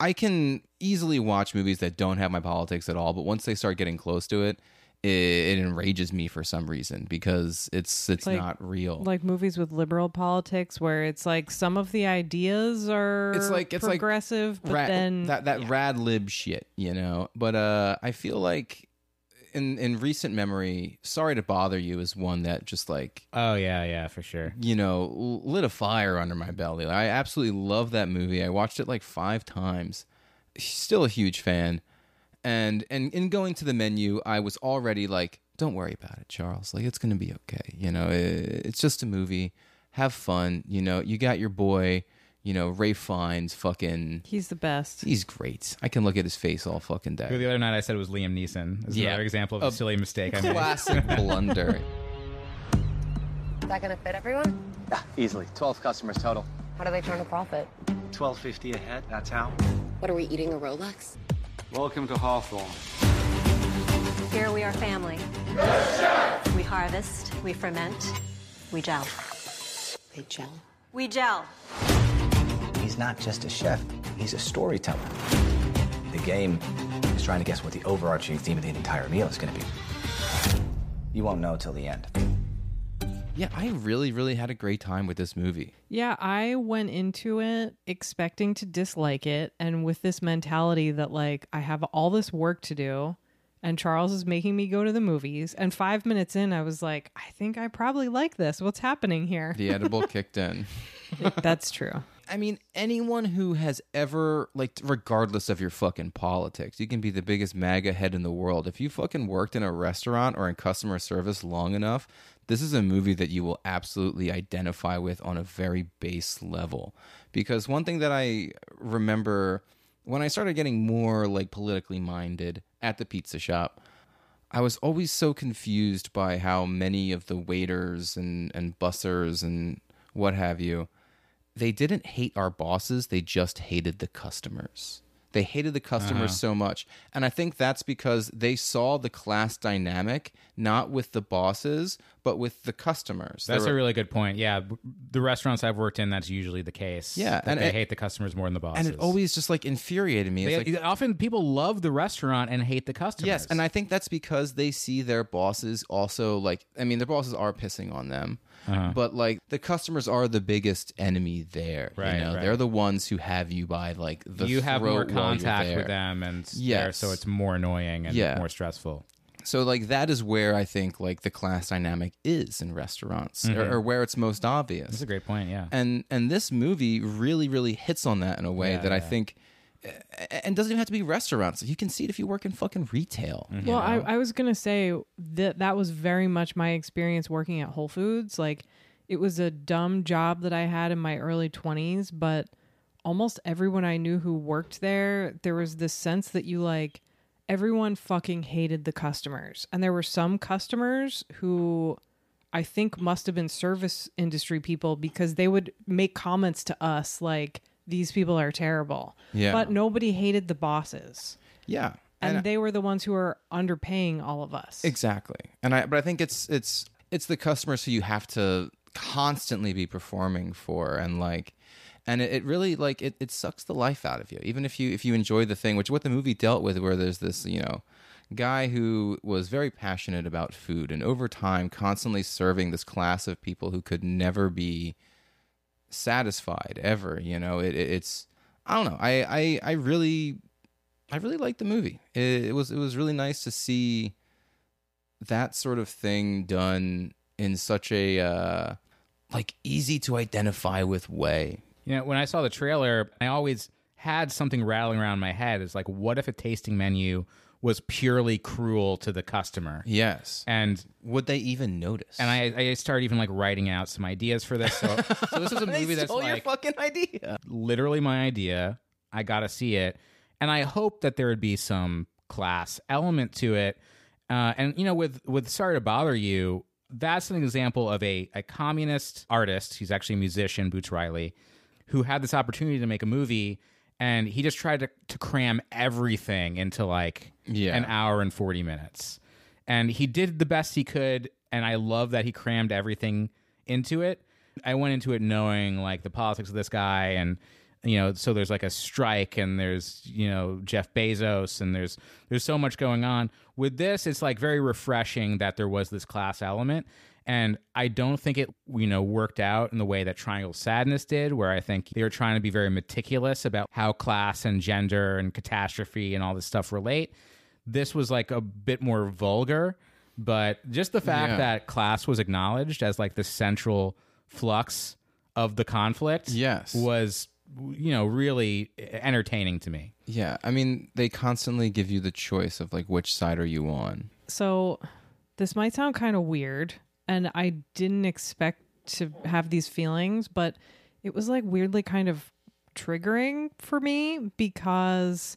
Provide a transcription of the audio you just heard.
I can easily watch movies that don't have my politics at all, but once they start getting close to it, it, it enrages me for some reason because it's it's Like- not real. like movies with liberal politics where it's like some of the ideas are It's like- it's like progressive, but Ra- then that that yeah. rad lib shit, you know. But uh, I feel like in in recent memory, sorry to bother you is one that just like Oh yeah, yeah, for sure. you know lit a fire under my belly. I absolutely love that movie. I watched it like five times. Still a huge fan. And and in going to the menu, I was already like, "Don't worry about it, Charles. Like it's gonna be okay. You know, it, it's just a movie. Have fun. You know, you got your boy. You know, Ralph Fiennes. Fucking, he's the best. he's great. I can look at his face all fucking day. The other night I said it was Liam Neeson. This is Yeah. another example of a, A silly mistake I made. Classic blunder. Is that gonna fit everyone? Yeah, easily. 12 customers total. How do they turn a profit? 1250 a head, that's how. What are we eating a Rolex? Welcome to Hawthorn. Here we are family. We harvest, we ferment, we gel. They gel. We gel. He's not just a chef, he's a storyteller. The game is trying to guess what the overarching theme of the entire meal is going to be. You won't know till the end. yeah, I really, really had a great time with this movie. Yeah, I went into it expecting to dislike it and with this mentality that like I have all this work to do and Charles is making me go to the movies and 5 minutes in I was like I think I probably like this. What's happening here? The edible kicked in. That's true. I mean, anyone who has ever, like, regardless of your fucking politics, you can be the biggest MAGA head in the world. If you fucking worked in a restaurant or in customer service long enough, this is a movie that you will absolutely identify with on a very base level. Because one thing that I remember when I started getting more, like, politically minded at the pizza shop, I was always so confused by how many of the waiters and, and bussers and what have you, they didn't hate our bosses, they just hated the customers. They hated the customers uh-huh. so much. And I think that's because they saw the class dynamic not with the bosses, but with the customers. That's They a really good point. Yeah, the restaurants I've worked in, that's usually the case. Yeah, and they it- hate the customers more than the bosses. and it always just like infuriated me. It's They- like, often people love the restaurant and hate the customers. Yes, and I think that's because they see their bosses also like I mean their bosses are pissing on them. Uh-huh. But like the customers are the biggest enemy there. Right, you know? right. They're the ones who have you by like the you have more throat while you're contact with them, and yeah, so it's more annoying and Yeah. more stressful. So like that is where I think like the class dynamic is in restaurants or, or where it's most obvious. Mm-hmm. That's a great point. Yeah, and and this movie really really hits on that in a way Yeah, that I think and doesn't even have to be restaurants. You can see it if you work in fucking retail. Mm-hmm. Well, I. I was gonna say that that was very much my experience working at Whole Foods. Like, it was a dumb job that I had in my early twenties, but almost everyone I knew who worked there, there was this sense that you like everyone fucking hated the customers, and there were some customers who I think must have been service industry people because they would make comments to us like these people are terrible. Yeah. But nobody hated the bosses yeah. and, they were the ones who were underpaying all of us. Exactly. And I but I think it's it's it's the customers who you have to constantly be performing for and like and it, it really like it, it sucks the life out of you. Even if you if you enjoy the thing which what the movie dealt with where there's this you know guy who was very passionate about food and over time constantly serving this class of people who could never be satisfied ever you know? It, it- it's i don't know. I i, I really i really liked the movie. It, it was it was really nice to see that sort of thing done in such a uh, like easy to identify with way. You know, when I saw the trailer, I always had something rattling around my head. It's like, what if a tasting menu was purely cruel to the customer? Yes. And Would they even notice? and I, I started even like writing out some ideas for this. So, so this is a movie that's stole your fucking idea. literally my idea. I got to see it, and I hope that there would be some class element to it. Uh, and you know, with with Sorry to Bother You, that's an example of a a communist artist. He's actually a musician, Boots Riley, who had this opportunity to make a movie, and he just tried to to cram everything into like Yeah. an hour and forty minutes, and he did the best he could. And I love that he crammed everything into it. I went into it knowing like the politics of this guy and you know so there's like a strike and there's you know jeff bezos and there's there's so much going on with this it's like very refreshing that there was this class element and i don't think it you know worked out in the way that triangle sadness did where i think they were trying to be very meticulous about how class and gender and catastrophe and all this stuff relate this was like a bit more vulgar but just the fact Yeah. that class was acknowledged as like the central flux of the conflict Yes. was you know really entertaining to me Yeah, I mean, they constantly give you the choice of like which side are you on. So this might sound kind of weird, and I didn't expect to have these feelings, but it was like weirdly kind of triggering for me because